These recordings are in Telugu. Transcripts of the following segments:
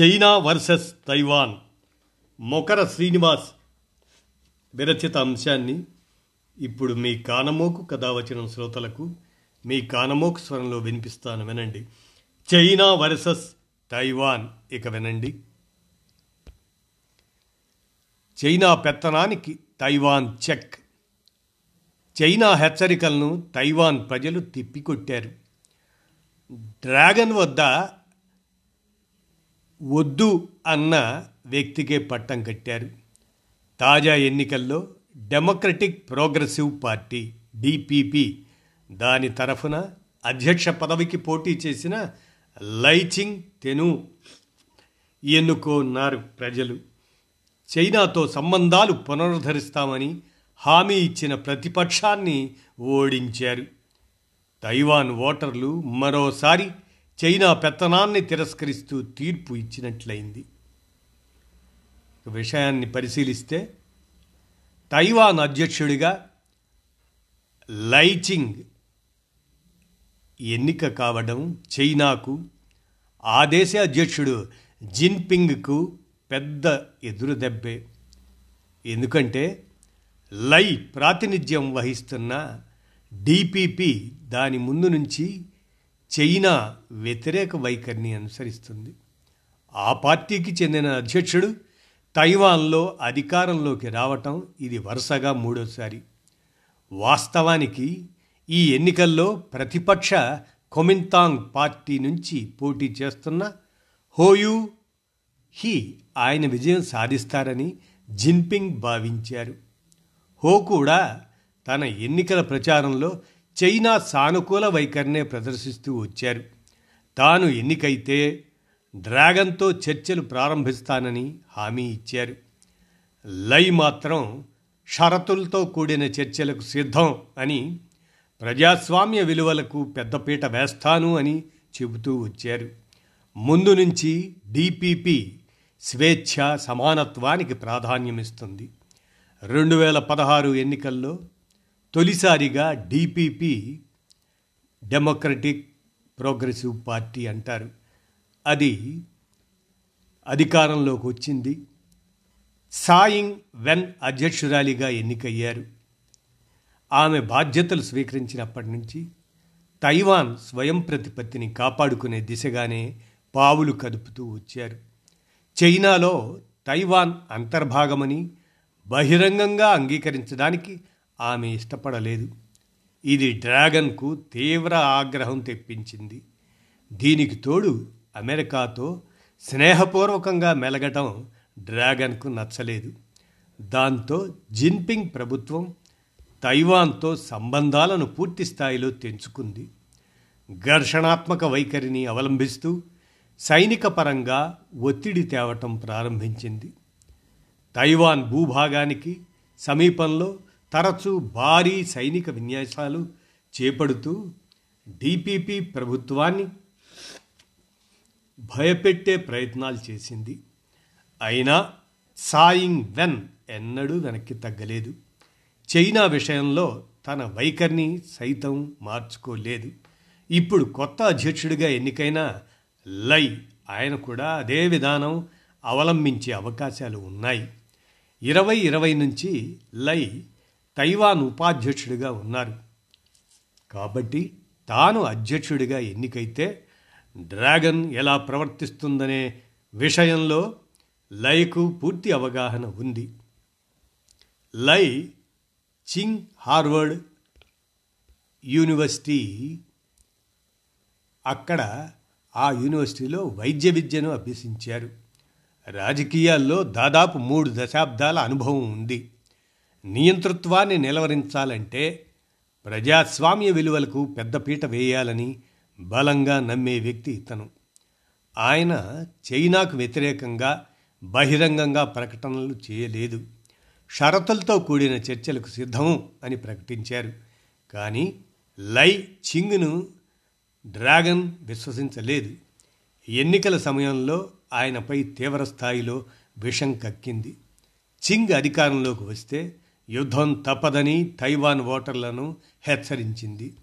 China versus Taiwan. Mokara Srinivas విరచిత అంశాన్ని ఇప్పుడు మీ కానమోకు కథావచనం శ్రోతలకు మీ కానమోకు స్వరంలో వినిపిస్తాను వినండి. చైనా వర్సెస్ తైవాన్ ఇక వినండి. చైనా పెత్తనానికి తైవాన్ చెక్. చైనా హెచ్చరికలను తైవాన్ ప్రజలు తిప్పికొట్టారు. డ్రాగన్ వద్ద వద్దు అన్న వ్యక్తికే పట్టం కట్టారు. తాజా ఎన్నికల్లో డెమోక్రటిక్ ప్రోగ్రెసివ్ పార్టీ డిపిపి దాని తరఫున అధ్యక్ష పదవికి పోటీ చేసిన లైచింగ్ తెను ఎన్నుకోన్నారు ప్రజలు. చైనాతో సంబంధాలు పునరుద్ధరిస్తామని హామీ ఇచ్చిన ప్రతిపక్షాన్ని ఓడించారు. తైవాన్ ఓటర్లు మరోసారి చైనా పెత్తనాన్ని తిరస్కరిస్తూ తీర్పు ఇచ్చినట్లయింది. విషయాన్ని పరిశీలిస్తే తైవాన్ అధ్యక్షుడిగా లైచింగ్ ఎన్నిక కావడం చైనాకు ఆ దేశ అధ్యక్షుడు జిన్పింగ్కు పెద్ద ఎదురుదెబ్బే ఎందుకంటే లై ప్రాతినిధ్యం వహిస్తున్న డిపిపి దాని ముందు నుంచి చైనా వ్యతిరేక వైఖరిని అనుసరిస్తుంది. ఆ పార్టీకి చెందిన అధ్యక్షుడు తైవాన్లో అధికారంలోకి రావటం ఇది వరుసగా మూడోసారి. వాస్తవానికి ఈ ఎన్నికల్లో ప్రతిపక్ష కొమింతాంగ్ పార్టీ నుంచి పోటీ చేస్తున్న హోయూ హీ ఆయన విజయం సాధిస్తారని జిన్పింగ్ భావించారు. హో కూడా తన ఎన్నికల ప్రచారంలో చైనా సానుకూల వైఖరినే ప్రదర్శిస్తూ వచ్చారు. తాను ఎన్నికైతే డ్రాగన్తో చర్చలు ప్రారంభిస్తానని హామీ ఇచ్చారు. లై మాత్రం షరతులతో కూడిన చర్చలకు సిద్ధం అని ప్రజాస్వామ్య విలువలకు పెద్దపీట వేస్తాను అని చెబుతూ వచ్చారు. ముందు నుంచి డిపిపి స్వేచ్ఛ సమానత్వానికి ప్రాధాన్యమిస్తుంది. రెండు వేల పదహారు ఎన్నికల్లో తొలిసారిగా డిపిపి డెమోక్రటిక్ ప్రోగ్రెసివ్ పార్టీ అంటారు. అది అధికారంలోకి వచ్చింది. సాయింగ్ వెన్ అధ్యక్షురాలిగా ఎన్నికయ్యారు. ఆమె బాధ్యతలు స్వీకరించినప్పటి నుంచి తైవాన్ స్వయం ప్రతిపత్తిని కాపాడుకునే దిశగానే పావులు కదుపుతూ వచ్చారు. చైనాలో తైవాన్ అంతర్భాగమని బహిరంగంగా అంగీకరించడానికి ఆమె ఇష్టపడలేదు. ఇది డ్రాగన్కు తీవ్ర ఆగ్రహం తెప్పించింది. దీనికి తోడు అమెరికాతో స్నేహపూర్వకంగా మెలగటం డ్రాగన్కు నచ్చలేదు. దాంతో జిన్పింగ్ ప్రభుత్వం తైవాన్తో సంబంధాలను పూర్తి స్థాయిలో తెంచుకుంది. ఘర్షణాత్మక వైఖరిని అవలంబిస్తూ సైనిక పరంగా ఒత్తిడి తేవటం ప్రారంభించింది. తైవాన్ భూభాగానికి సమీపంలో తరచూ భారీ సైనిక విన్యాసాలు చేపడుతూ డిపిపి ప్రభుత్వాన్ని భయపెట్టే ప్రయత్నాలు చేసింది. అయినా సాయింగ్ వెన్ ఎన్నడూ వెనక్కి తగ్గలేదు. చైనా విషయంలో తన వైఖరిని సైతం మార్చుకోలేదు. ఇప్పుడు కొత్త అధ్యక్షుడిగా ఎన్నికైన లై ఆయన కూడా అదే విధానం అవలంబించే అవకాశాలు ఉన్నాయి. ఇరవై ఇరవై నుంచి లై తైవాన్ ఉపాధ్యక్షుడిగా ఉన్నారు. కాబట్టి తాను అధ్యక్షుడిగా ఎన్నికైతే డ్రాగన్ ఎలా ప్రవర్తిస్తుందనే విషయంలో లైకు పూర్తి అవగాహన ఉంది. లై చింగ్ హార్వర్డ్ యూనివర్సిటీ అక్కడ ఆ యూనివర్సిటీలో వైద్య విద్యను అభ్యసించారు. రాజకీయాల్లో దాదాపు మూడు దశాబ్దాల అనుభవం ఉంది. నియంతృత్వాన్ని నిలవరించాలంటే ప్రజాస్వామ్య విలువలకు పెద్దపీట వేయాలని బలంగా నమ్మే వ్యక్తి ఇతను. ఆయన చైనాకు వ్యతిరేకంగా బహిరంగంగా ప్రకటనలు చేయలేదు. షరతులతో కూడిన చర్చలకు సిద్ధం అని ప్రకటించారు. కానీ లై చింగ్ను డ్రాగన్ విశ్వసించలేదు. ఎన్నికల సమయంలో ఆయనపై తీవ్ర స్థాయిలో విషం కక్కింది. చింగ్ అధికారంలోకి వస్తే యుద్ధం తప్పదని తైవాన్ ఓటర్లను హెచ్చరించింది.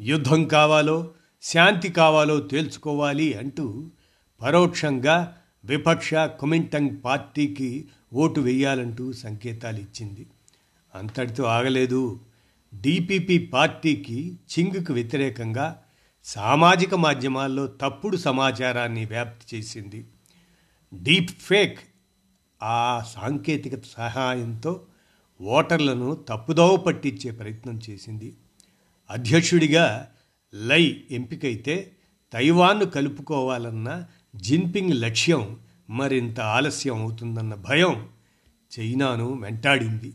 యుద్ధం కావాలో శాంతి కావాలో తేల్చుకోవాలి అంటూ పరోక్షంగా విపక్ష కుమింటంగ్ పార్టీకి ఓటు వేయాలంటూ సంకేతాలు ఇచ్చింది అంతటితో ఆగలేదు. డిపిపి పార్టీకి చింగ్కు వ్యతిరేకంగా సామాజిక మాధ్యమాల్లో తప్పుడు సమాచారాన్ని వ్యాప్తి చేసింది. డీప్ ఫేక్ ఆ సాంకేతికత సహాయంతో ఓటర్లను తప్పుదోవ పట్టించే ప్రయత్నం చేసింది. అధ్యక్షుడిగా లై ఎంపికైతే తైవాన్ను కలుపుకోవాలన్న జిన్పింగ్ లక్ష్యం మరింత ఆలస్యం అవుతుందన్న భయం చైనాను వెంటాడింది.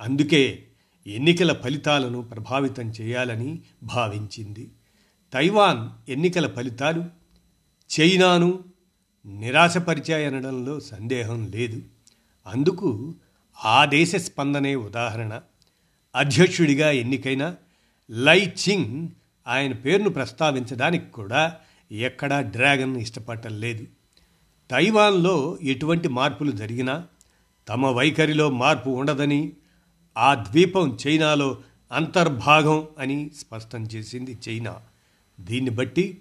అందుకే ఎన్నికల ఫలితాలను ప్రభావితం చేయాలని భావించింది. తైవాన్ ఎన్నికల ఫలితాలు చైనాను నిరాశపరిచాయనడంలో సందేహం లేదు. అందుకు ఆ దేశ స్పందనే ఉదాహరణ. అధ్యక్షుడిగా ఎన్నికైన లై చింగ్ ఆయన పేరును ప్రస్తావించడానికి కూడా ఎక్కడా డ్రాగన్ ఇష్టపడటం లేదు. తైవాన్లో ఎటువంటి మార్పులు జరిగినా తమ వైఖరిలో మార్పు ఉండదని ఆ ద్వీపం చైనాలో అంతర్భాగం అని స్పష్టం చేసింది చైనా. దీన్ని బట్టి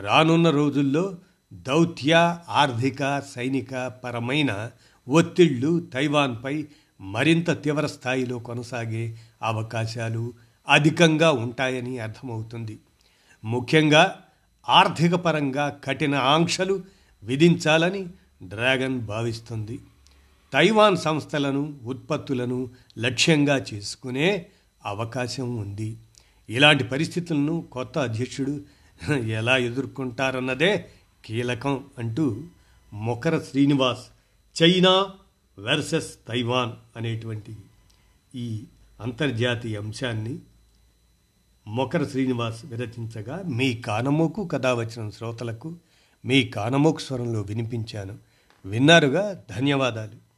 రానున్న రోజుల్లో దౌత్య ఆర్థిక సైనిక పరమైన ఒత్తిళ్ళు తైవాన్పై మరింత తీవ్ర స్థాయిలో కొనసాగే అవకాశాలు అధికంగా ఉంటాయని అర్థమవుతుంది. ముఖ్యంగా ఆర్థిక పరంగా కఠిన ఆంక్షలు విధించాలని డ్రాగన్ భావిస్తుంది. తైవాన్ సంస్థలను ఉత్పత్తులను లక్ష్యంగా చేసుకునే అవకాశం ఉంది. ఇలాంటి పరిస్థితులను కొత్త అధ్యక్షుడు ఎలా ఎదుర్కొంటారన్నదే కీలకం అంటూ Mokara Srinivas China versus Taiwan అనేటువంటి ఈ అంతర్జాతీయ అంశాన్ని మొకర శ్రీనివాస్ విరచించగా మీ కానమోకు కథ వచ్చిన శ్రోతలకు మీ కానమోకు స్వరంలో వినిపించాను. విన్నారుగా? ధన్యవాదాలు.